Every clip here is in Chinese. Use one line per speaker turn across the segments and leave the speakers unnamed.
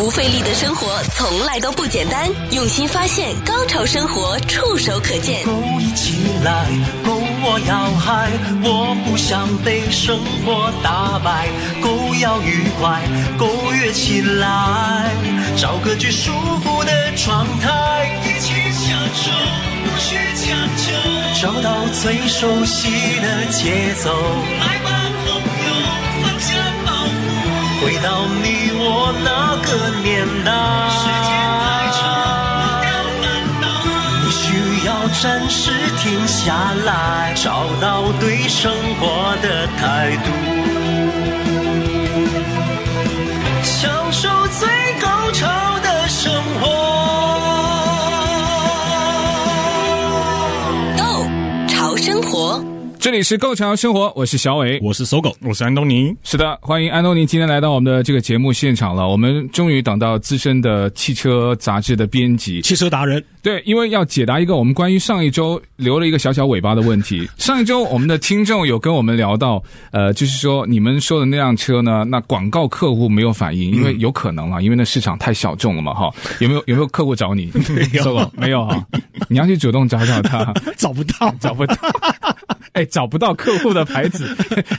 不费力的生活从来都不简单，用心发现，高潮生活触手可见。
勾一起来，勾我要嗨，我不想被生活打败，勾要愉快，勾跃起来，找个最舒服的状态，一起享受，不需强求，找到最熟悉的节奏，回到你我那个年代。时间太长，不要烦恼，你需要暂时停下来，找到对生活的态度。
享受最高潮这里是《Go 潮生活》，我是小伟，
我是搜狗，
我是安东尼。
是的，欢迎安东尼今天来到我们的这个节目现场了。我们终于等到资深的汽车杂志的编辑，
汽车达人。
对，因为要解答一个我们关于上一周留了一个小小尾巴的问题。上一周我们的听众有跟我们聊到，呃，就是说你们说的那辆车呢，那广告客户没有反应，因为有可能啊，因为那市场太小众了嘛，哈。有没有有没有客户找你？
没有，
没有啊。你要去主动找找他，
找不到，
找不到。哎，找不到客户的牌子。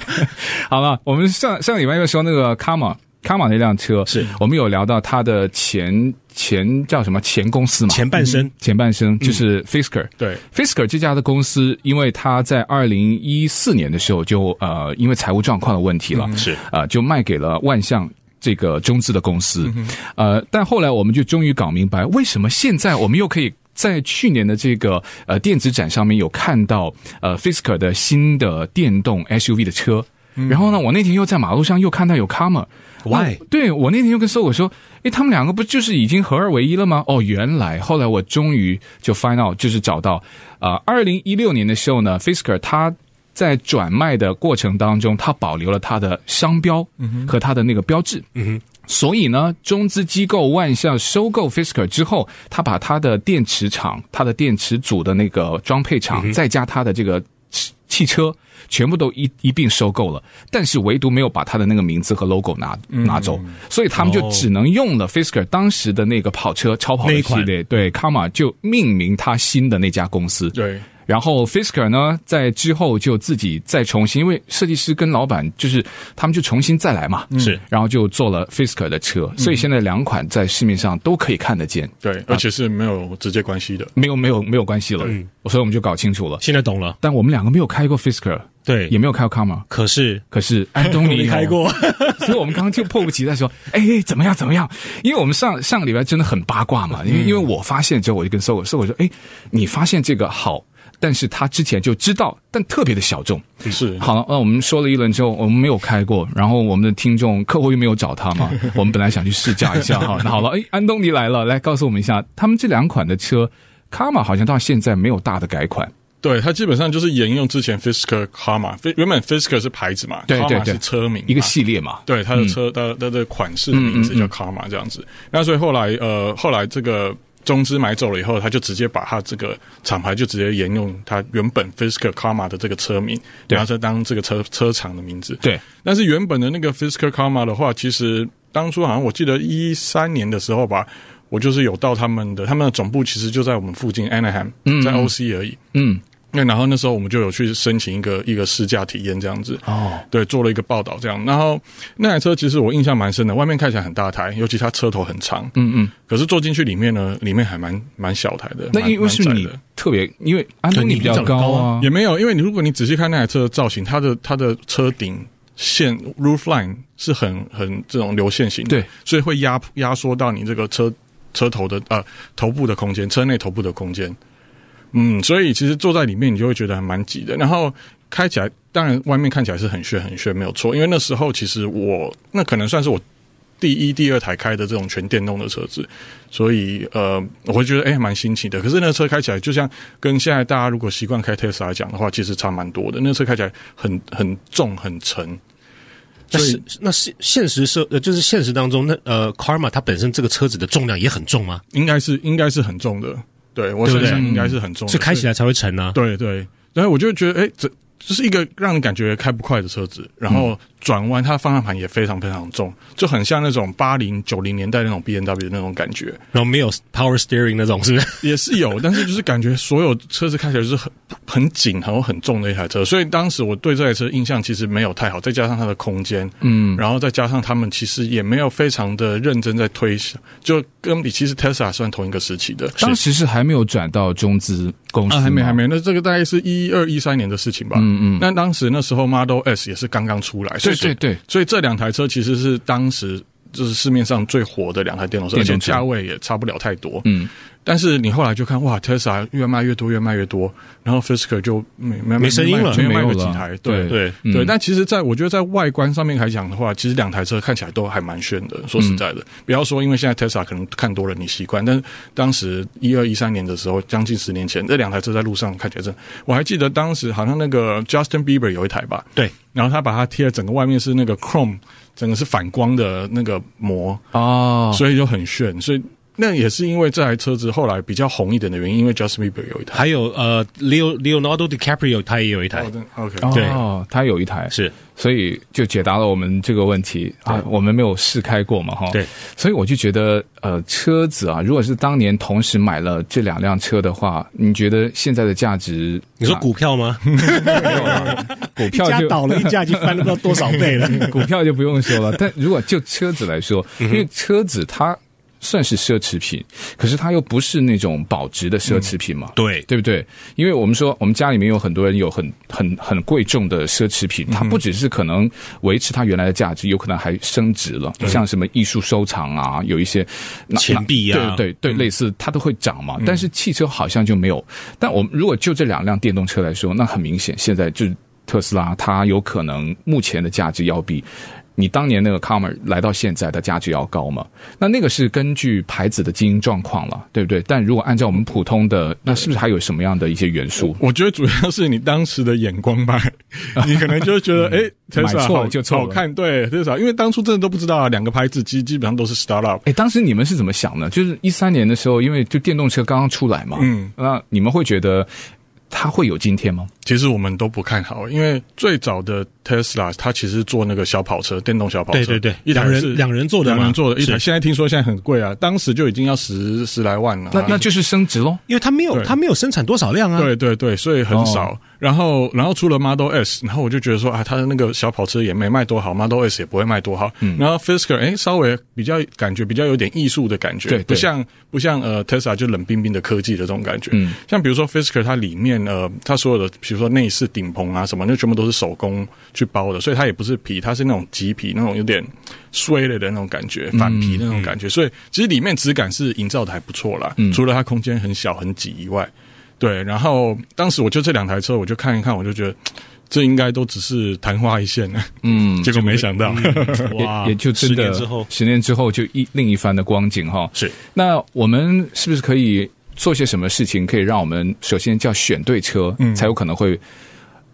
好了，我们上上个礼拜又说那个卡玛卡玛那辆车，
是
我们有聊到它的前前叫什么前公司嘛？
前半生，
嗯、前半生就是 Fisker、嗯。
对
，Fisker 这家的公司，因为他在二零一四年的时候就呃，因为财务状况的问题了，
嗯、是
呃，就卖给了万象这个中资的公司。
嗯、
呃，但后来我们就终于搞明白，为什么现在我们又可以。在去年的这个呃电子展上面有看到呃 Fisker 的新的电动 SUV 的车，嗯、然后呢，我那天又在马路上又看到有 Karma，Why？对，我那天又跟搜狗说，诶，他们两个不就是已经合二为一了吗？哦，原来后来我终于就 find out，就是找到，呃，二零一六年的时候呢，Fisker 它在转卖的过程当中，他保留了他的商标和他的那个标志。嗯哼。所以呢，中资机构万象收购 Fisker 之后，他把他的电池厂、他的电池组的那个装配厂，嗯、再加他的这个汽车，全部都一一并收购了。但是唯独没有把他的那个名字和 logo 拿拿走，嗯、所以他们就只能用了 Fisker 当时的那个跑车超跑的系列，对，Karma 就命名他新的那家公司。
对。
然后 Fisker 呢，在之后就自己再重新，因为设计师跟老板就是他们就重新再来嘛，
是，
然后就做了 Fisker 的车，所以现在两款在市面上都可以看得见，
对，而且是没有直接关系的，
没有没有没有关系了，嗯，所以我们就搞清楚了，
现在懂了。
但我们两个没有开过 Fisker，
对，
也没有开过 Karma，
可是
可是 安东尼
开过，
所以我们刚刚就迫不及待说，哎，怎么样怎么样？因为我们上上个礼拜真的很八卦嘛，因为因为我发现之后，我就跟搜狗搜狗说，哎，你发现这个好。但是他之前就知道，但特别的小众。
是
好了，那我们说了一轮之后，我们没有开过，然后我们的听众客户又没有找他嘛，我们本来想去试驾一下哈。那好了，哎，安东尼来了，来告诉我们一下，他们这两款的车，卡玛好像到现在没有大的改款。
对，它基本上就是沿用之前 Fisker Karma，原本 Fisker 是牌子嘛，
对对对，
是车名，
一个系列嘛。
对，它的车的它的款式的名字叫 Karma 这样子。那所以后来呃，后来这个。中资买走了以后，他就直接把他这个厂牌就直接沿用他原本 Fisker Karma 的这个车名，然后再当这个车车厂的名字。
对，
但是原本的那个 Fisker Karma 的话，其实当初好像我记得一三年的时候吧，我就是有到他们的他们的总部，其实就在我们附近 Anaheim，在 OC 而已。嗯。那然后那时候我们就有去申请一个一个试驾体验这样子哦，对，做了一个报道这样。然后那台车其实我印象蛮深的，外面看起来很大台，尤其它车头很长，嗯嗯。可是坐进去里面呢，里面还蛮蛮小台的。
那因为是你特别，因为安东尼比较高啊，
也没有，因为你如果你仔细看那台车的造型，它的它的车顶线 roof line 是很很这种流线型的，
对，
所以会压压缩到你这个车车头的呃头部的空间，车内头部的空间。嗯，所以其实坐在里面你就会觉得还蛮挤的，然后开起来，当然外面看起来是很炫很炫，没有错。因为那时候其实我那可能算是我第一、第二台开的这种全电动的车子，所以呃，我会觉得哎，蛮新奇的。可是那车开起来就像跟现在大家如果习惯开 Tesla 来讲的话，其实差蛮多的。那车开起来很很重很沉。
那是那是现实社呃，就是现实当中那呃，Karma 它本身这个车子的重量也很重吗？
应该是应该是很重的。对，我想想应该是很重，
是开起来才会沉啊。
对对，然后我就觉得，哎，这这是一个让人感觉开不快的车子，然后转弯，它的方向盘也非常非常重，就很像那种八零九零年代那种 B N W 的那种感觉。
然后没有 Power Steering 那种，是不是？
也是有，但是就是感觉所有车子开起来就是很很紧，然后很重的一台车。所以当时我对这台车印象其实没有太好，再加上它的空间，嗯，然后再加上他们其实也没有非常的认真在推，就跟比其实 Tesla 算同一个时期的。
当时是还没有转到中资公司，
啊，还没还没。那这个大概是一二一三年的事情吧。嗯嗯。那当时那时候 Model S 也是刚刚出来，所以
对对对，
所以这两台车其实是当时就是市面上最火的两台电动车，而且价位也差不了太多。嗯。但是你后来就看哇，Tesla 越卖越多，越卖越多，然后 Fisker 就没没
没声音了，
没卖过几台，对对对。但其实，在我觉得在外观上面来讲的话，其实两台车看起来都还蛮炫的。说实在的，不要说因为现在 Tesla 可能看多了你习惯，但是当时一二一三年的时候，将近十年前，这两台车在路上看起来真，我还记得当时好像那个 Justin Bieber 有一台吧，
对，
然后他把它贴的整个外面是那个 Chrome，整个是反光的那个膜
哦，
所以就很炫，所以。那也是因为这台车子后来比较红一点的原因，因为 Justin Bieber 有一台，
还有呃，Leo Leonardo DiCaprio 他也有一台
，OK，
对，哦，他有一台。
是，
所以就解答了我们这个问题。啊，我们没有试开过嘛，哈，
对，
所以我就觉得呃，车子啊，如果是当年同时买了这两辆车的话，你觉得现在的价值？
你说股票吗？
股票就
倒了一价，已经翻了不知道多少倍了，
股票就不用说了。但如果就车子来说，因为车子它。算是奢侈品，可是它又不是那种保值的奢侈品嘛？
嗯、对，
对不对？因为我们说，我们家里面有很多人有很很很贵重的奢侈品，它不只是可能维持它原来的价值，有可能还升值了。嗯、像什么艺术收藏啊，有一些
钱币啊，
对对对，类似它都会涨嘛。嗯、但是汽车好像就没有。但我们如果就这两辆电动车来说，那很明显，现在就特斯拉，它有可能目前的价值要比。你当年那个 Commer 来到现在的价值要高吗？那那个是根据牌子的经营状况了，对不对？但如果按照我们普通的，那是不是还有什么样的一些元素？
我觉得主要是你当时的眼光吧，你可能就觉得，哎，Tesla
错了就错了，
好看，对，Tesla，因为当初真的都不知道啊，两个牌子基基本上都是 startup。
哎，当时你们是怎么想的？就是一三年的时候，因为就电动车刚刚出来嘛，嗯，那你们会觉得它会有今天吗？
其实我们都不看好，因为最早的 Tesla 它其实做那个小跑车，电动小跑车，
对对对，一台是两人坐的，
两人坐的一台。现在听说现在很贵啊，当时就已经要十十来万了。
那那就是升值喽，
因为它没有它没有生产多少辆啊。
对对对，所以很少。然后然后出了 Model S，然后我就觉得说啊，它的那个小跑车也没卖多好，Model S 也不会卖多好。然后 Fisker 哎，稍微比较感觉比较有点艺术的感觉，对不像不像呃 Tesla 就冷冰冰的科技的这种感觉。嗯像比如说 Fisker 它里面呃它所有的。比如说内饰顶棚啊什么，那全部都是手工去包的，所以它也不是皮，它是那种麂皮，那种有点衰了的那种感觉，反皮那种感觉，所以其实里面质感是营造的还不错啦。除了它空间很小很挤以外，对。然后当时我就这两台车，我就看一看，我就觉得这应该都只是昙花一现。嗯，结果没想到，
哇，也就真的十年之后，十年之后就一另一番的光景哈。
是，
那我们是不是可以？做些什么事情可以让我们首先叫选对车，嗯，才有可能会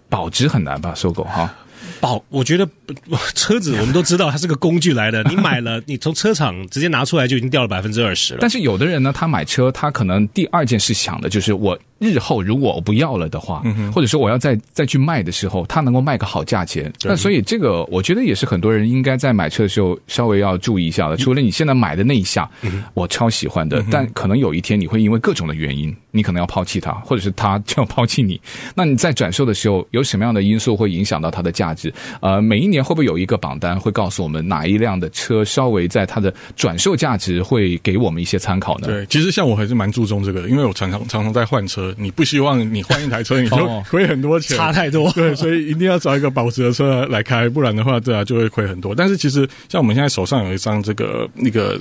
保值很难吧？收购哈，
保我觉得 车子我们都知道它是个工具来的，你买了，你从车厂直接拿出来就已经掉了百分之二十了。
但是有的人呢，他买车，他可能第二件事想的就是我。日后如果我不要了的话，嗯、或者说我要再再去卖的时候，它能够卖个好价钱。对那所以这个我觉得也是很多人应该在买车的时候稍微要注意一下的。嗯、除了你现在买的那一下，嗯、我超喜欢的，嗯、但可能有一天你会因为各种的原因，你可能要抛弃它，或者是它就要抛弃你。那你在转售的时候，有什么样的因素会影响到它的价值？呃，每一年会不会有一个榜单会告诉我们哪一辆的车稍微在它的转售价值会给我们一些参考呢？
对，其实像我还是蛮注重这个的，因为我常常常常在换车，你不希望。你换一台车，你就亏很多钱，
差太多。
对，所以一定要找一个保值的车来开，不然的话，对啊，就会亏很多。但是其实，像我们现在手上有一张这个那个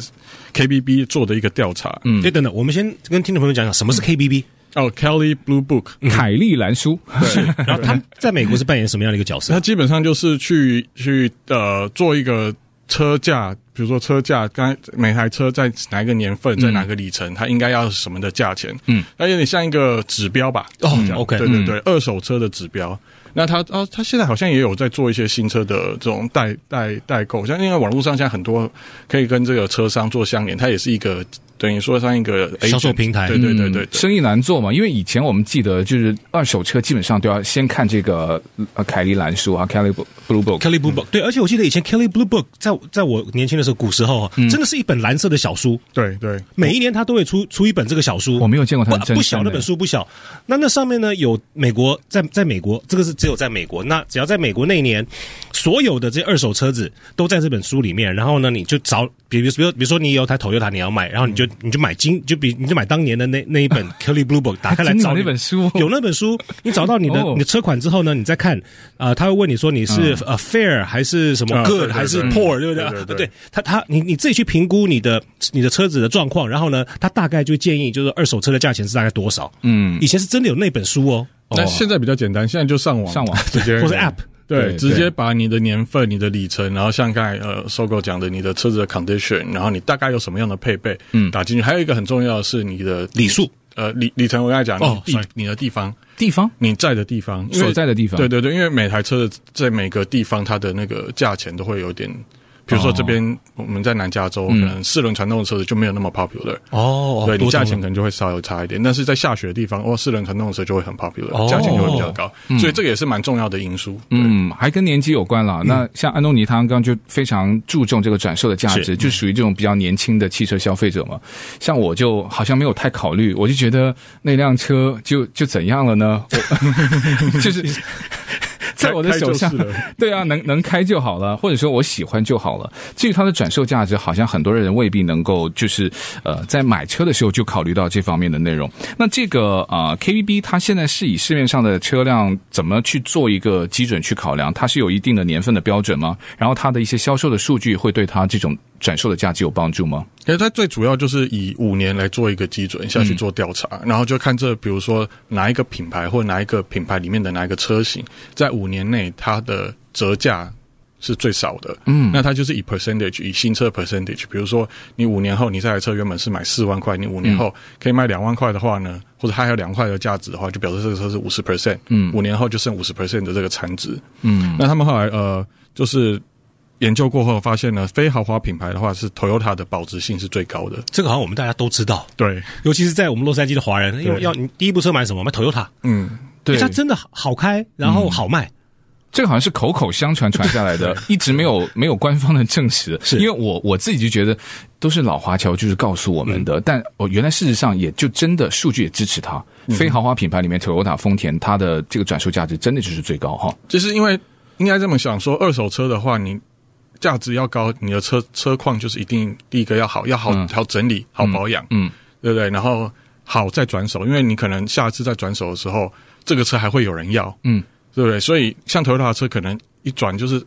KBB 做的一个调查，
嗯，哎，等等，我们先跟听众朋友讲讲什么是 KBB。
哦，Kelley Blue Book，
凯利蓝书。
是，然后他在美国是扮演什么样的一个角色？
他基本上就是去去呃做一个。车价，比如说车价，刚才每台车在哪一个年份，在哪个里程，嗯、它应该要什么的价钱？嗯，它有点像一个指标吧？
哦，OK，
对对对，嗯、二手车的指标。那它啊，它现在好像也有在做一些新车的这种代代代购，像因为网络上现在很多可以跟这个车商做相连，它也是一个等于说像一个
销售平台，
对对对对，对，
生意难做嘛。因为以前我们记得，就是二手车基本上都要先看这个呃凯利蓝书啊，Kelley Blue Book，Kelley
Blue Book。对，而且我记得以前 Kelley Blue Book 在在我年轻的时候，古时候真的是一本蓝色的小书。
对对，
每一年他都会出出一本这个小书。
我没有见过它
不不小，那本书不小。那那上面呢有美国在在美国，这个是只有在美国。那只要在美国那一年，所有的这二手车子都在这本书里面。然后呢，你就找，比如比如比如说你有台 Toyota 你要买，然后你就你就买金，就比你就买当年的那那一本 Kelley Blue Book，打开来找
那本书，
有那本书，你找到你的 你的车款之后呢，你再看，啊，他会问你说你是呃 fair 还是什么 good 还是 poor，对不对？对对，他他你你自己去评估你的你的车子的状况，然后呢，他大概就建议就是二手车的价钱是大概多少？嗯，以前是真的有那本书哦，
那现在比较简单，现在就上网
上网。
直接
或者 app。
对，直接把你的年份、你的里程，然后像刚才呃搜狗讲的，你的车子的 condition，然后你大概有什么样的配备，嗯，打进去。还有一个很重要的是你的
里数，
呃，里里程。我刚才讲哦，地你的地方，
地方
你在的地方，
所在的地方。
对对对，因为每台车的在每个地方，它的那个价钱都会有点。比如说这边我们在南加州，可能四轮传动的车子就没有那么 popular
哦，
对，你价钱可能就会稍微差一点。但是在下雪的地方，哦，四轮传动的车就会很 popular，价钱就会比较高。所以这个也是蛮重要的因素。
嗯，还跟年纪有关了。那像安东尼他刚刚就非常注重这个转售的价值，就属于这种比较年轻的汽车消费者嘛。像我就好像没有太考虑，我就觉得那辆车就就怎样了呢？就是。在我的手上，对啊，能能开就好了，或者说我喜欢就好了。至于它的转售价值，好像很多人未必能够，就是呃，在买车的时候就考虑到这方面的内容。那这个啊，呃，KBB 它现在是以市面上的车辆怎么去做一个基准去考量？它是有一定的年份的标准吗？然后它的一些销售的数据会对它这种。转售的价值有帮助吗？
其实它最主要就是以五年来做一个基准下去做调查，嗯、然后就看这，比如说哪一个品牌或哪一个品牌里面的哪一个车型，在五年内它的折价是最少的。嗯，那它就是以 percentage，以新车 percentage。比如说你五年后你这台车原本是买四万块，你五年后可以卖两万块的话呢，或者它还有两块的价值的话，就表示这个车是五十 percent。嗯，五年后就剩五十 percent 的这个残值。嗯，那他们后来呃就是。研究过后发现呢，非豪华品牌的话是 Toyota 的保值性是最高的。
这个好像我们大家都知道，
对，
尤其是在我们洛杉矶的华人，因为要你第一部车买什么？买 Toyota。
嗯，对，
它真的好开，然后好卖。
这个好像是口口相传传下来的，一直没有没有官方的证实。是因为我我自己就觉得都是老华侨就是告诉我们的，但我原来事实上也就真的数据也支持它。非豪华品牌里面，Toyota 丰田它的这个转售价值真的就是最高哈。
就是因为应该这么想说，二手车的话你。价值要高，你的车车况就是一定第一个要好，要好好整理、好保养，嗯，对不对？然后好再转手，因为你可能下次再转手的时候，这个车还会有人要，嗯，对不对？所以像 Toyota 的车，可能一转就是。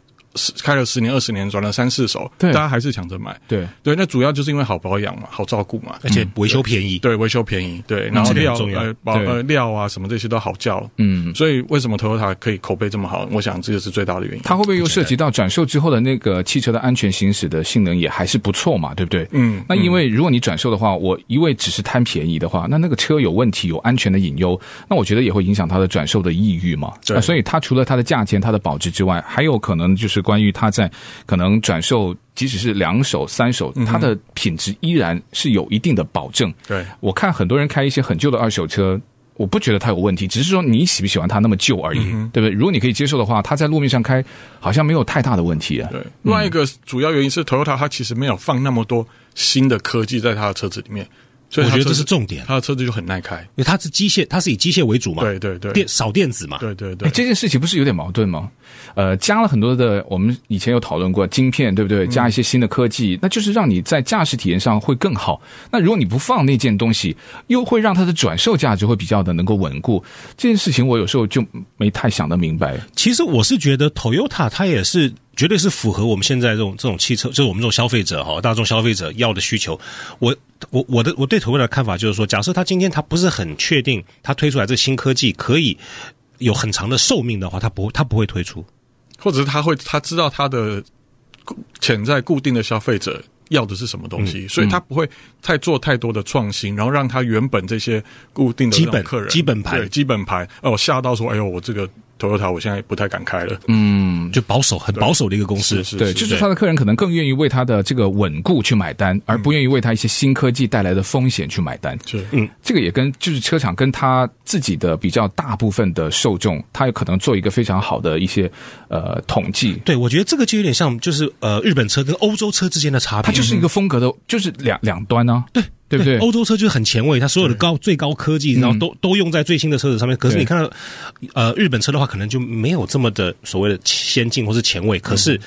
开了十年二十年，转了三四手，大家还是抢着买。对对，那主要就是因为好保养嘛，好照顾嘛，
而且维修便宜。
对，维修便宜。对，然后料呃保呃料啊什么这些都好叫。嗯，所以为什么 Toyota 可以口碑这么好？我想这个是最大的原因。
它会不会又涉及到转售之后的那个汽车的安全行驶的性能也还是不错嘛？对不对？嗯。那因为如果你转售的话，我一味只是贪便宜的话，那那个车有问题，有安全的隐忧，那我觉得也会影响它的转售的意欲嘛。对。所以它除了它的价钱、它的保值之外，还有可能就是关于它在可能转售，即使是两手、三手，它的品质依然是有一定的保证。
对，我
看很多人开一些很旧的二手车，我不觉得它有问题，只是说你喜不喜欢它那么旧而已，对不对？如果你可以接受的话，它在路面上开好像没有太大的问题啊。
对，另外一个主要原因是 Toyota 它其实没有放那么多新的科技在它的车子里面。
所以我觉得这是重点，
它的车子就很耐开，
因为它是机械，它是以机械为主嘛，
对对对，
电少电子嘛，
对对对。
这件事情不是有点矛盾吗？呃，加了很多的，我们以前有讨论过晶片，对不对？加一些新的科技，嗯、那就是让你在驾驶体验上会更好。那如果你不放那件东西，又会让它的转售价值会比较的能够稳固。这件事情我有时候就没太想得明白。
其实我是觉得 Toyota 它也是。绝对是符合我们现在这种这种汽车，就是我们这种消费者哈，大众消费者要的需求。我我我的我对 Toyota 的看法就是说，假设他今天他不是很确定，他推出来这新科技可以有很长的寿命的话，他不他不会推出，
或者是他会他知道他的潜在固定的消费者要的是什么东西，嗯、所以他不会太做太多的创新，然后让他原本这些固定的基本客人
基本基本盘
基本盘哦吓到说，哎呦我这个。Toyota 我现在不太敢开了。
嗯，
就保守，很保守的一个公司。
是是
对，就是他的客人可能更愿意为他的这个稳固去买单，而不愿意为他一些新科技带来的风险去买单。
是，
嗯，
这个也跟就是车厂跟他自己的比较大部分的受众，他有可能做一个非常好的一些呃统计。
对，我觉得这个就有点像，就是呃，日本车跟欧洲车之间的差别。
它就是一个风格的，就是两两端呢、啊。对。对不对？
欧洲车就是很前卫，它所有的高最高科技，然后都都用在最新的车子上面。可是你看到，呃，日本车的话，可能就没有这么的所谓的先进或是前卫。可是。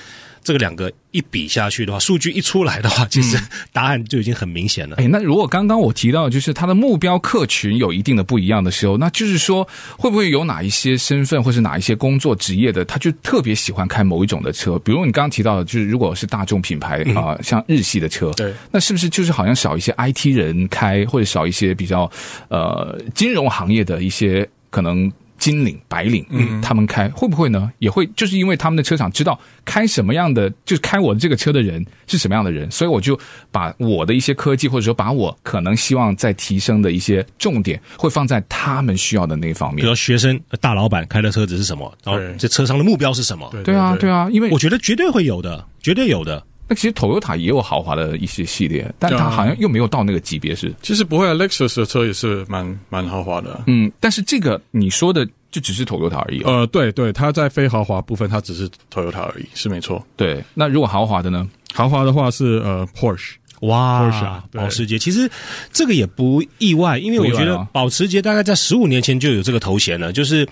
这个两个一比下去的话，数据一出来的话，其实 答案就已经很明显了。
哎、嗯，那如果刚刚我提到，就是他的目标客群有一定的不一样的时候，那就是说，会不会有哪一些身份或是哪一些工作职业的，他就特别喜欢开某一种的车？比如你刚刚提到的，就是如果是大众品牌啊、像日系的车，
对，
那是不是就是好像少一些 IT 人开，或者少一些比较呃金融行业的一些可能？金领、白领，嗯，他们开会不会呢？也会，就是因为他们的车厂知道开什么样的，就是开我这个车的人是什么样的人，所以我就把我的一些科技，或者说把我可能希望再提升的一些重点，会放在他们需要的那一方面。
比如学生、大老板开的车子是什么？然后这车商的目标是什
么？
对啊，对啊，因为
我觉得绝对会有的，绝对有的。
那其实 Toyota 也有豪华的一些系列，但它好像又没有到那个级别。是，
其实不会啊，Lexus 的车也是蛮蛮豪华的。
嗯，但是这个你说的。就只是 Toyota 而已，哦。
呃，对对，它在非豪华部分，它只是 Toyota 而已，是没错。
对，那如果豪华的呢？
豪华的话是呃 Porsche，
哇，Porsche，保时捷。其实这个也不意外，因为我觉得保时捷大概在十五年前就有这个头衔了，就是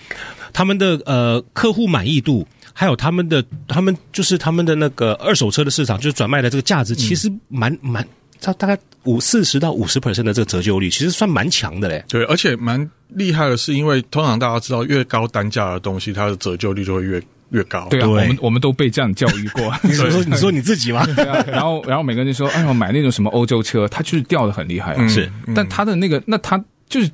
他们的呃客户满意度，还有他们的他们就是他们的那个二手车的市场，就是转卖的这个价值，其实蛮蛮。它大概五四十到五十 percent 的这个折旧率，其实算蛮强的嘞。
对，而且蛮厉害的是，因为通常大家知道，越高单价的东西，它的折旧率就会越越高。
对啊，对我们我们都被这样教育过。
你说你说你自己吗？
对啊。然后然后每个人就说：“哎呦，买那种什么欧洲车，它就是掉的很厉害啊。嗯”是，但它的那个，那它就是，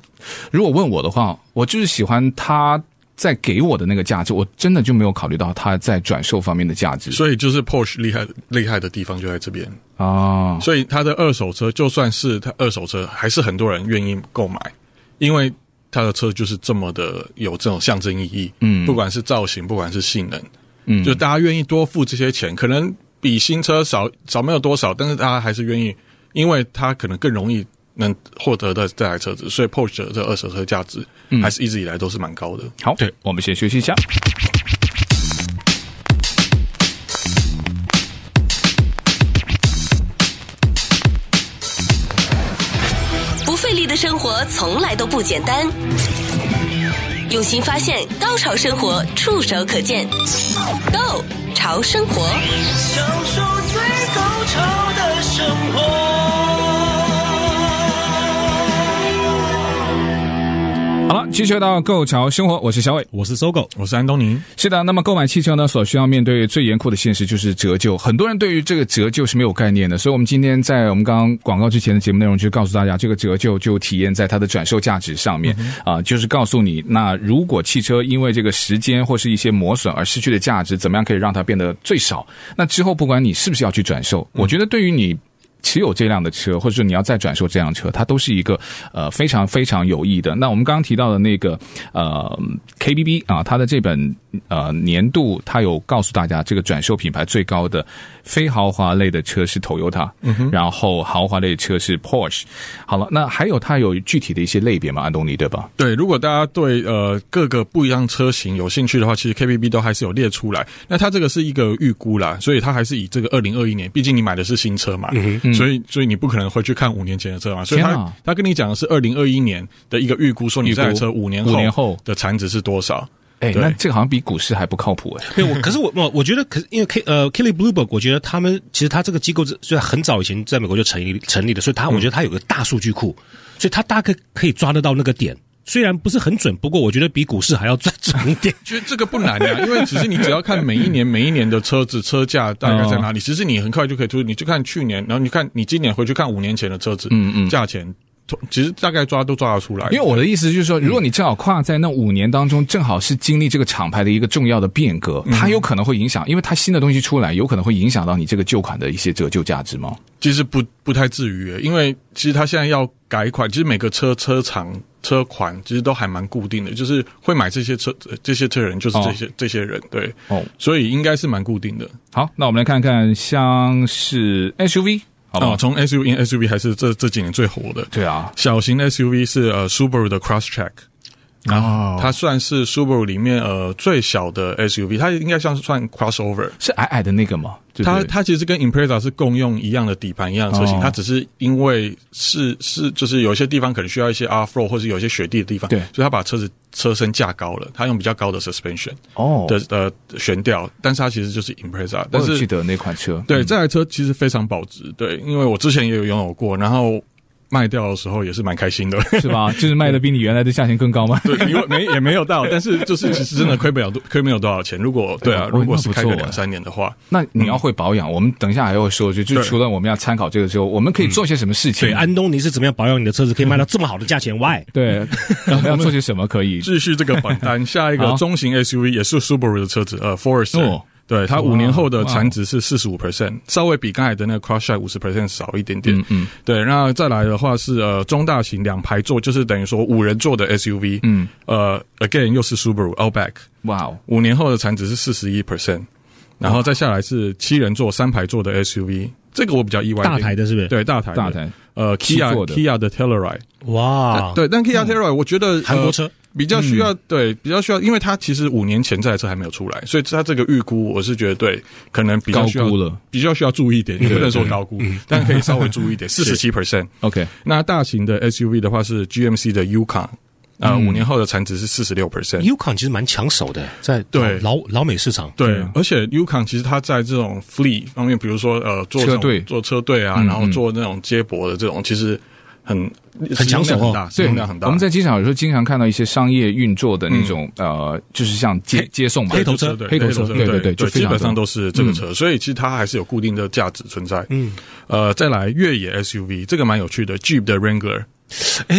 如果问我的话，我就是喜欢它。在给我的那个价值，我真的就没有考虑到它在转售方面的价值。
所以就是 Porsche 厉害厉害的地方就在这边啊。
哦，
所以它的二手车，就算是它二手车，还是很多人愿意购买，因为它的车就是这么的有这种象征意义。嗯，不管是造型，不管是性能，嗯，就大家愿意多付这些钱，可能比新车少少没有多少，但是大家还是愿意，因为它可能更容易。能获得的这台车子，所以 Porsche 的这二手车价值还是一直以来都是蛮高的。
好，对，我们先休息一下。
不费力的生活从来都不简单，用心发现，高潮生活触手可见 Go 潮生活，享受最高潮的生活。
好了，继续回到购桥生活，我是小伟，
我是搜狗，
我是安东尼。
是的，那么购买汽车呢，所需要面对最严酷的现实就是折旧。很多人对于这个折旧是没有概念的，所以我们今天在我们刚刚广告之前的节目内容，就告诉大家，这个折旧就体验在它的转售价值上面、嗯、啊，就是告诉你，那如果汽车因为这个时间或是一些磨损而失去的价值，怎么样可以让它变得最少？那之后不管你是不是要去转售，嗯、我觉得对于你。持有这辆的车，或者说你要再转售这辆车，它都是一个呃非常非常有益的。那我们刚刚提到的那个呃 KBB 啊，它的这本呃年度，它有告诉大家这个转售品牌最高的非豪华类的车是 Toyota，嗯，然后豪华类的车是 Porsche。好了，那还有它有具体的一些类别吗？安东尼对吧？
对，如果大家对呃各个不一样车型有兴趣的话，其实 KBB 都还是有列出来。那它这个是一个预估啦，所以它还是以这个二零二一年，毕竟你买的是新车嘛。所以，所以你不可能会去看五年前的车嘛？所以他，他跟你讲的是二零二一年的一个预估，说你这台车五年后五年后的产值是多少？
哎，那这个好像比股市还不靠谱哎。
对，我可是我 我我觉得，可是因为 K 呃 Kelley Blue Book，我觉得他们其实他这个机构是就很早以前在美国就成立成立的，所以他我觉得他有个大数据库，所以他大概可以抓得到那个点。虽然不是很准，不过我觉得比股市还要再准一点。
其实这个不难呀，因为只是你只要看每一年每一年的车子车价大概在哪里，其实你很快就可以出。你就看去年，然后你看你今年回去看五年前的车子，嗯嗯，价钱其实大概抓都抓得出来。
因为我的意思就是说，如果你正好跨在那五年当中，正好是经历这个厂牌的一个重要的变革，它有可能会影响，因为它新的东西出来，有可能会影响到你这个旧款的一些折旧价值吗？
其实不不太至于，因为其实它现在要改款，其实每个车车厂。车款其实都还蛮固定的，就是会买这些车这些车人就是这些、
哦、
这些人，对，
哦，
所以应该是蛮固定的。
好，那我们来看看像是 SUV，好吧？
从 SUV SUV 还是这这几年最火的，
对啊，
小型 SUV 是呃 Subaru 的 Crosstrek。然后它算是 Subaru 里面呃最小的 SUV，它应该像是算 crossover，
是矮矮的那个吗？对对，
它它其实跟 Impreza 是共用一样的底盘一样的车型，
哦、
它只是因为是是就是有些地方可能需要一些 off road 或者有些雪地的地方，
对，
所以它把车子车身架高了，它用比较高的 suspension
哦。
的呃悬吊，但是它其实就是 Impreza，但是
记得那款车，
对、
嗯、
这台车其实非常保值，对，因为我之前也有拥有过，然后。卖掉的时候也是蛮开心的，
是吧？就是卖的比你原来的价钱更高吗？
对，因为没也没有到，但是就是其实真的亏不了多，亏没有多少钱。如果对啊，如果是开个两三年的话，
那你要会保养。我们等一下还会说，就就除了我们要参考这个之后，我们可以做些什么事情？
对，安东尼是怎么样保养你的车子，可以卖到这么好的价钱？Why？
对，我 们要做些什么可以
继续这个榜单？下一个中型 SUV 也是 Subaru 的车子，呃，Forester。对，它五年后的产值是四十五 percent，稍微比刚才的那个 Crosstrek 五十 percent 少一点点。嗯嗯，对，那再来的话是呃中大型两排座，就是等于说五人座的 SUV。嗯，呃，again 又是 Subaru Outback。哇哦，五年后的产值是四十一 percent，然后再下来是七人座三排座的 SUV，这个我比较意外。
大台的是不是？
对，大台
大台。
呃，Kia Kia 的 Telluride。
哇，
对，但 Kia Telluride 我觉得
韩国车。
比较需要、嗯、对，比较需要，因为它其实五年前这台车还没有出来，所以它这个预估我是觉得对，可能比较需要
高估了，
比较需要注意一点，也不能说高估，
嗯、
但可以稍微注意一点，四十七 percent。OK，那大型的 SUV 的话是 GMC 的 Yukon，啊、呃，五、嗯、年后的产值是四十六 percent。
Yukon 其实蛮抢手的，在对。老老美市场，
对，而且 Yukon 其实它在这种 fleet 方面，比如说呃，做
车队。
做车队啊，嗯、然后做那种接驳的这种，其实。很
很抢手哦，
使用量很大。
我们在机场有时候经常看到一些商业运作的那种、嗯、呃，就是像接接送嘛，
黑头车，
黑头车，对对对，就基本上都是这个车，
嗯、
所以其实它还是有固定的价值存在。嗯，呃，再来越野 SUV，这个蛮有趣的，Jeep 的 Wrangler，
哎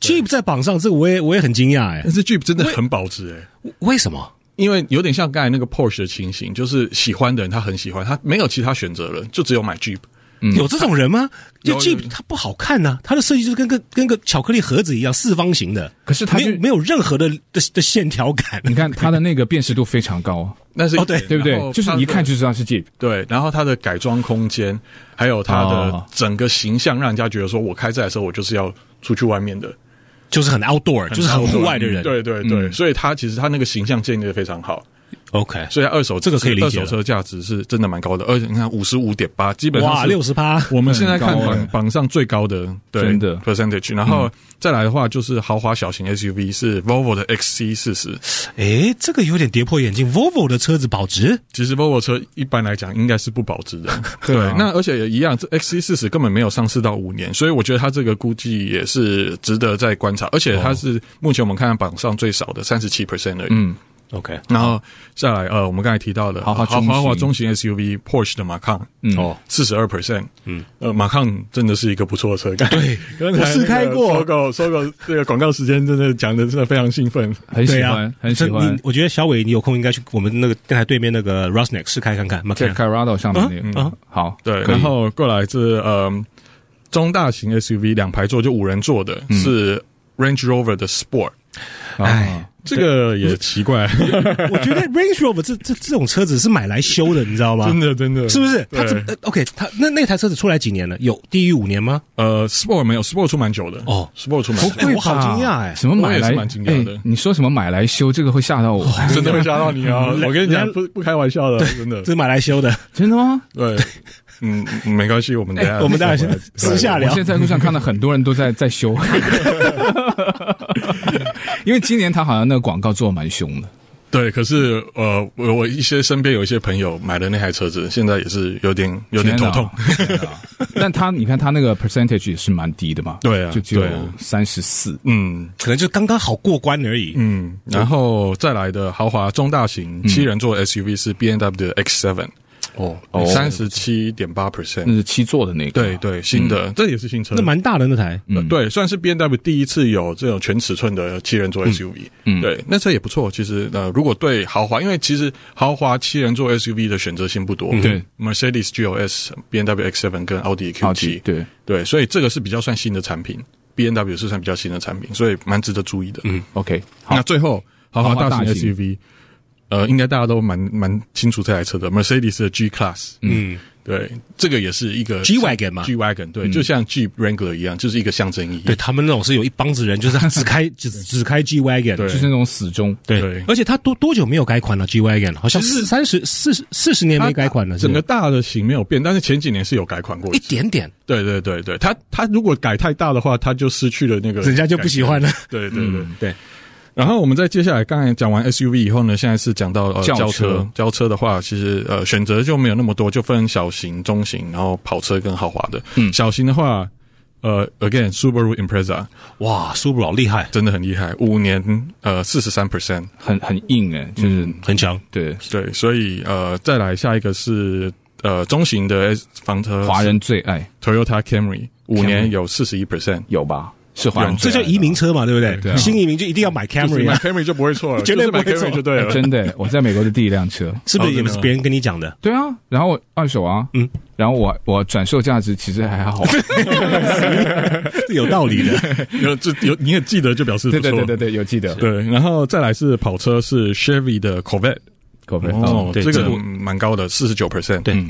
，Jeep 在榜上，这个我也我也很惊讶哎，
但是 Jeep 真的很保值哎，
为什么？
因为有点像刚才那个 Porsche 的情形，就是喜欢的人他很喜欢，他没有其他选择了，就只有买 Jeep。
嗯、有这种人吗？就 Jeep 它不好看呐、啊，它的设计就是跟个跟个巧克力盒子一样，四方形的。
可是它
没有没有任何的的的线条感。
你看它的那个辨识度非常高，
那是
哦对
对不对？就是一看就知道是 Jeep。
对，然后它的改装空间，还有它的整个形象，让人家觉得说我开这台车，我就是要出去外面的，
就是很 outdoor，就是很户外的人。
对对对，嗯、所以它其实它那个形象建立的非常好。
OK，
所以二手
这个可以理解，
二手车价值是真的蛮高的，而且你看五十五点八，基本上
哇六十趴，
我们现在看榜榜上最高的对
真的。
percentage，然后再来的话就是豪华小型 SUV 是 Volvo 的 XC 四十，
诶，这个有点跌破眼镜，Volvo 的车子保值？
其实 Volvo 车一般来讲应该是不保值的，
对，
那而且也一样，这 XC 四十根本没有上市到五年，所以我觉得它这个估计也是值得再观察，而且它是目前我们看榜上最少的三十七 percent 而已。嗯。
OK，
然后再来呃，我们刚才提到的
豪华
豪华中型 SUV Porsche 的 Macan，嗯。哦，四十二 percent，嗯。呃，Macan 真的是一个不错的车，
对，我试开过，
搜狗搜狗这个广告时间真的讲的真的非常兴奋，
很喜欢，很喜欢。
我觉得小伟你有空应该去我们那个电台对面那个 Rusnik 试开看看
，Macan Colorado 上面那个，嗯，好，
对，然后过来是呃中大型 SUV 两排座就五人座的是 Range Rover 的 Sport，
哎。
这个也奇怪，
我觉得 Range Rover 这这这种车子是买来修的，你知道吗？
真的真的，
是不是？它怎 OK？它那那台车子出来几年了？有低于五年吗？
呃，Sport 没有，Sport 出蛮久的
哦
，Sport 出蛮久
的。我好惊讶哎！
什么买来？
蛮惊讶的。
你说什么买来修？这个会吓到我，
真的会吓到你啊！我跟你讲，不不开玩笑的，真的，
这是买来修的，
真的吗？
对，嗯，没关系，我们等下
我们待会私下聊。
现在在路上看到很多人都在在修。因为今年他好像那个广告做的蛮凶的，
对。可是呃，我我一些身边有一些朋友买的那台车子，现在也是有点有点头痛。
但他你看他那个 percentage 也是蛮低的嘛，
对啊，
就只有三十四，
嗯，
可能就刚刚好过关而已。
嗯，然后再来的豪华中大型七人座 SUV 是 BMW 的 X7。哦，三十七点八 percent，
那是七座的那个，
对对，新的，这也是新车，
那蛮大的那台，
对，算是 B N W 第一次有这种全尺寸的七人座 SUV，嗯，对，那车也不错。其实呃，如果对豪华，因为其实豪华七人座 SUV 的选择性不多，对。mercedesgosbnwxfen 跟奥迪 Q
七
对。对，所以这个是比较算新的产品。B N W 是算比较新的产品，所以蛮值得注意的。
嗯
，OK，好。
那，最后豪华大型
豪华大型。
SUV，呃，应该大家都蛮蛮清楚这台车的，Mercedes 的 G Class，
嗯。
对，这个也是一个
G Wagon 嘛
，G Wagon，对，就像 Jeep Wrangler 一样，就是一个象征意义。
对他们那种是有一帮子人，就是他只开 只只开 G Wagon，
对。
就是那种死忠，
对。
对。
而且他多多久没有改款了？G Wagon 好像是三十四十四十年没改款了，
整个大的型没有变，但是前几年是有改款过
一
次。
点点，
对对对对，它它如果改太大的话，他就失去了那个，
人家就不喜欢了。
对对对。
对，
然后我们再接下来，刚才讲完 SUV 以后呢，现在是讲到呃轿车。轿车。的话，其实呃选择就没有那么多，就分小型、中型，然后跑车跟豪华的。
嗯。
小型的话，呃，again Subaru Impreza
哇，Subaru 老厉害，
真的很厉害，五年呃四十三 percent，
很很硬哎，就是
很强。
对。
对，所以呃再来下一个是呃中型的房车，
华人最爱。
Toyota Camry 五年有四十一 percent，
有吧？是
这叫移民车嘛，对不对？
对啊
新移民就一定要买
就是
Camry
买
啊
，Camry 就不会错了，
绝
对是买
不会错
Camry 就对了。
真的，我在美国的第一辆车。
是不是也是别人跟你讲的？
对啊，然后二手啊，
嗯，
然后我我转售价值其实还好，
是有道理的。
有这有你也记得就表示。
对对对对对，有记得，
对，然后再来是跑车是 Chevy 的 Corvette，
口碑
哦，这个
对这个
蛮高的，四十九 percent。
对
嗯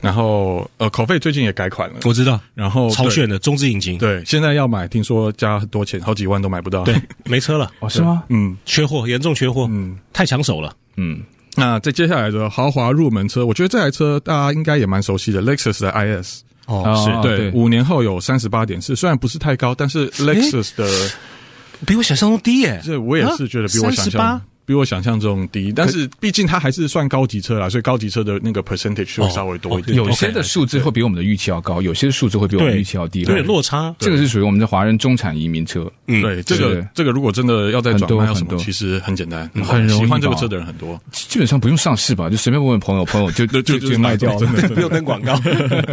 然后呃，Corvette 最近也改款了，
我知道，
然后
超炫的中置引擎，
对。现在要买，听说加很多钱，好几万都买不到。
对，没车了，
哦是吗？
嗯
缺货，严重缺货，
嗯。
太抢手了。
嗯，
那再接下来的豪华入门车，我觉得这台车大家应该也蛮熟悉的，Lexus 的 IS。
哦
哦
是
对，
五年后有三十八点四，虽然不是太高，但是 Lexus 的
比我想象中低耶。
这我也是觉得比我想象
38
比我想象中低，但是毕竟它还是算高级车啦，所以高级车的那个 percentage 会稍微多一点。
有些的数字会比我们的预期要高，有些数字会比我们
对
预期要低。
有点落差。
这个是属于我们的华人中产移民车。
嗯
对，这
个
这个如果真的要再转
很多
卖，要什么？
很多
其实很简单，
很容易
喜欢这个车的人很多。
基本上不用上市吧，就随便问问朋友，朋友就 就就就卖掉了。
真的
不用登广告。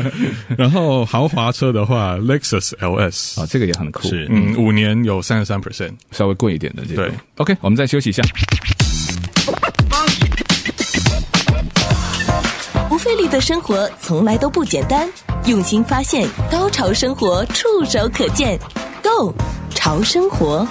然后豪华车的话，Lexus LS
啊，这个也很酷，
是
嗯，五年有三十三 percent。
稍微贵一点的这个。
对
，OK，我们再休息一下。
的生活从来都不简单，用心发现，高潮生活触手可见 Go 潮生活。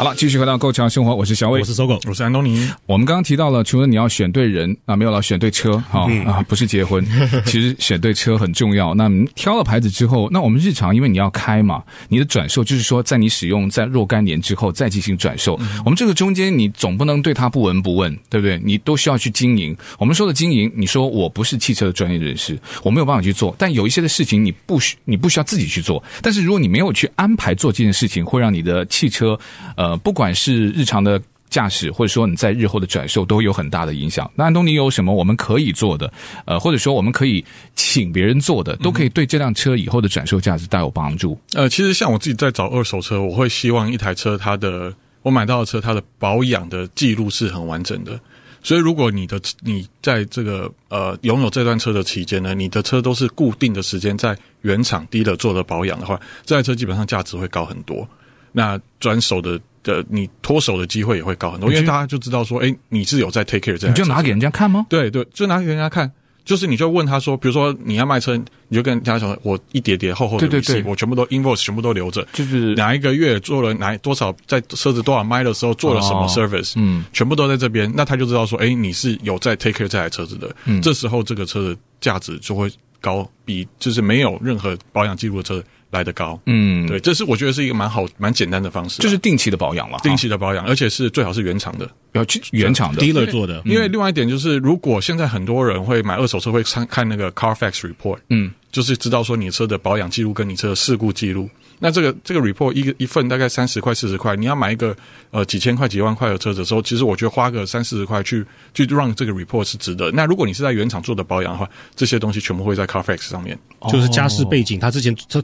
好了，继续回到《够强生活》，我是小伟
我。是搜狗，
我是安东尼，
我们刚刚提到了，除了你要选对人啊，没有了选对车，好、啊，不是结婚，其实选对车很重要。那挑了牌子之后，那我们日常因为你要开嘛，你的转售就是说，在你使用在若干年之后再进行转售。我们这个中间你总不能对它不闻不问，对不对？你都需要去经营。我们说的经营，你说我不是汽车的专业人士，我没有办法去做。但有一些的事情你不需你不需要自己去做。但是如果你没有去安排做这件事情，会让你的汽车，呃，呃不管是日常的。驾驶或者说你在日后的转售都有很大的影响。那安东尼有什么我们可以做的？呃，或者说我们可以请别人做的，都可以对这辆车以后的转售价值带有帮助。
呃，其实像我自己在找二手车，我会希望一台车它的我买到的车它的保养的记录是很完整的。所以如果你的你在这个呃拥有这段车的期间呢，你的车都是固定的时间在原厂 dealer 做的保养的话，这台车基本上价值会高很多。那转手的。的你脱手的机会也会高很多，因为大家就知道说，哎，你是有在 take care 这样，
你就拿给人家看吗？
对对，就拿给人家看，就是你就问他说，比如说你要卖车，你就跟人家讲，我一叠叠厚厚的
对对对。
我全部都 invoice 全部都留着，
就是
哪一个月做了哪多少，在车子多少迈的时候做了什么 service，、
哦、嗯，
全部都在这边，那他就知道说，哎，你是有在 take care 这台车子的，嗯，这时候这个车的价值就会高，比就是没有任何保养记录的车。来得高，
嗯，
对，这是我觉得是一个蛮好、蛮简单的方式，
就是定期的保养了，
定期的保养，而且是最好是原厂的，
要去原厂的。
dealer 做的。
因为另外一点就是，如果现在很多人会买二手车，会看看那个 Carfax report，
嗯，
就是知道说你车的保养记录跟你车的事故记录。那这个这个 report 一个一份大概三十块四十块，你要买一个呃几千块几万块的车子的时候，其实我觉得花个三四十块去去让这个 report 是值得。那如果你是在原厂做的保养的话，这些东西全部会在 Carfax 上面，
就是家世背景，他之前他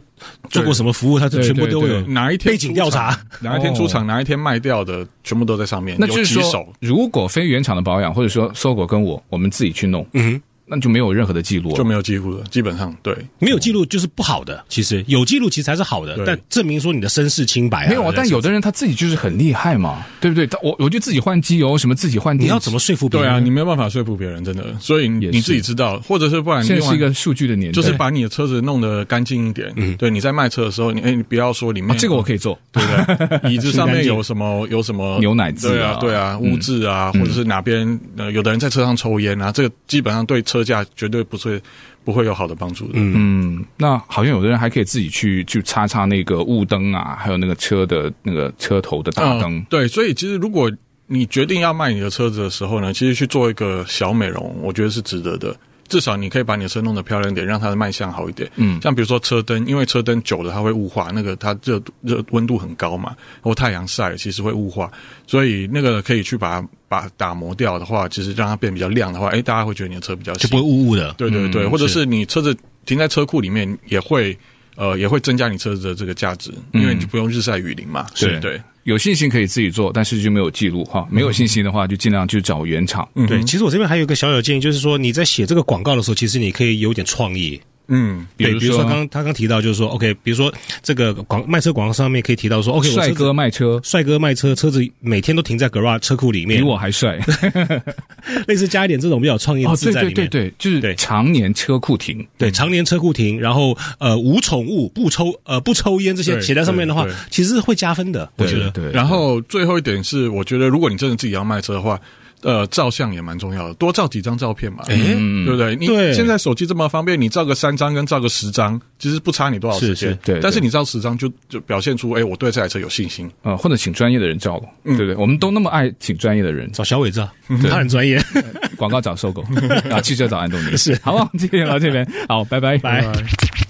做过什么服务，他全部都有
哪一天
背景调查，
哪一天出厂，哪一天卖掉的，全部都在上面。
那就是说，如果非原厂的保养，或者说搜狗跟我我们自己去弄，
嗯哼。
那就没有任何的记录了，
就没有记录了。基本上对，
没有记录就是不好的。其实有记录其实才是好的，
对
但证明说你的身世清白啊。
没有啊，但有的人他自己就是很厉害嘛，对不对？他我我就自己换机油，什么自己换电，
你要怎么说服别人？
对啊，你没有办法说服别人，真的。所以你自己知道，或者是不然，
现在是一个数据的年代，
就是把你的车子弄得干净一点。嗯，对，你在卖车的时候，你哎，你不要说里面
这个我可以做，
对不对？椅子上面有什么有什么
牛奶渍
啊，对啊，污渍啊，或者是哪边呃，有的人在车上抽烟啊，这个基本上对车价绝对不是不会有好的帮助的。
嗯，那好像有的人还可以自己去去擦擦那个雾灯啊，还有那个车的那个车头的大灯。
对，所以其实如果你决定要卖你的车子的时候呢，其实去做一个小美容，我觉得是值得的。至少你可以把你的车弄得漂亮一点，让它的卖相好一点。嗯，像比如说车灯，因为车灯久了它会雾化，那个它热热温度很高嘛，或太阳晒其实会雾化，所以那个可以去把它把打磨掉的话，其实让它变比较亮的话，哎，大家会觉得你的车比较新，
就不会雾雾的。
对对对，嗯、或者是你车子停在车库里面也会呃也会增加你车子的这个价值，因为你就不用日晒雨淋嘛。
对、嗯、对。有信心可以自己做，但是就没有记录哈。没有信心的话，就尽量去找原厂。
嗯、对，其实我这边还有一个小小建议，就是说你在写这个广告的时候，其实你可以有点创意。
嗯，
对，比如说刚他刚提到，就是说，OK，比如说这个广卖车广告上面可以提到说，OK，
帅哥卖车，
帅哥卖车，车子每天都停在 garage 车库里面，
比我还帅，
类似加一点这种比较创意的字在里面，
对对对，就是对。常年车库停，
对常年车库停，然后呃无宠物不抽呃不抽烟这些写在上面的话，其实会加分的，我觉得。
对，然后最后一点是，我觉得如果你真的自己要卖车的话。呃，照相也蛮重要的，多照几张照片嘛，欸、对不对？你现在手机这么方便，你照个三张跟照个十张，其实不差你多少时间。是是对，但是你照十张就就表现出，哎，我对这台车有信心。
呃，或者请专业的人照，嗯、对不对？我们都那么爱请专业的人，
找小伟照，他很专业。
广告找收购 啊，汽车找安东尼。是，好，我们今天聊到这边，好，拜拜，拜。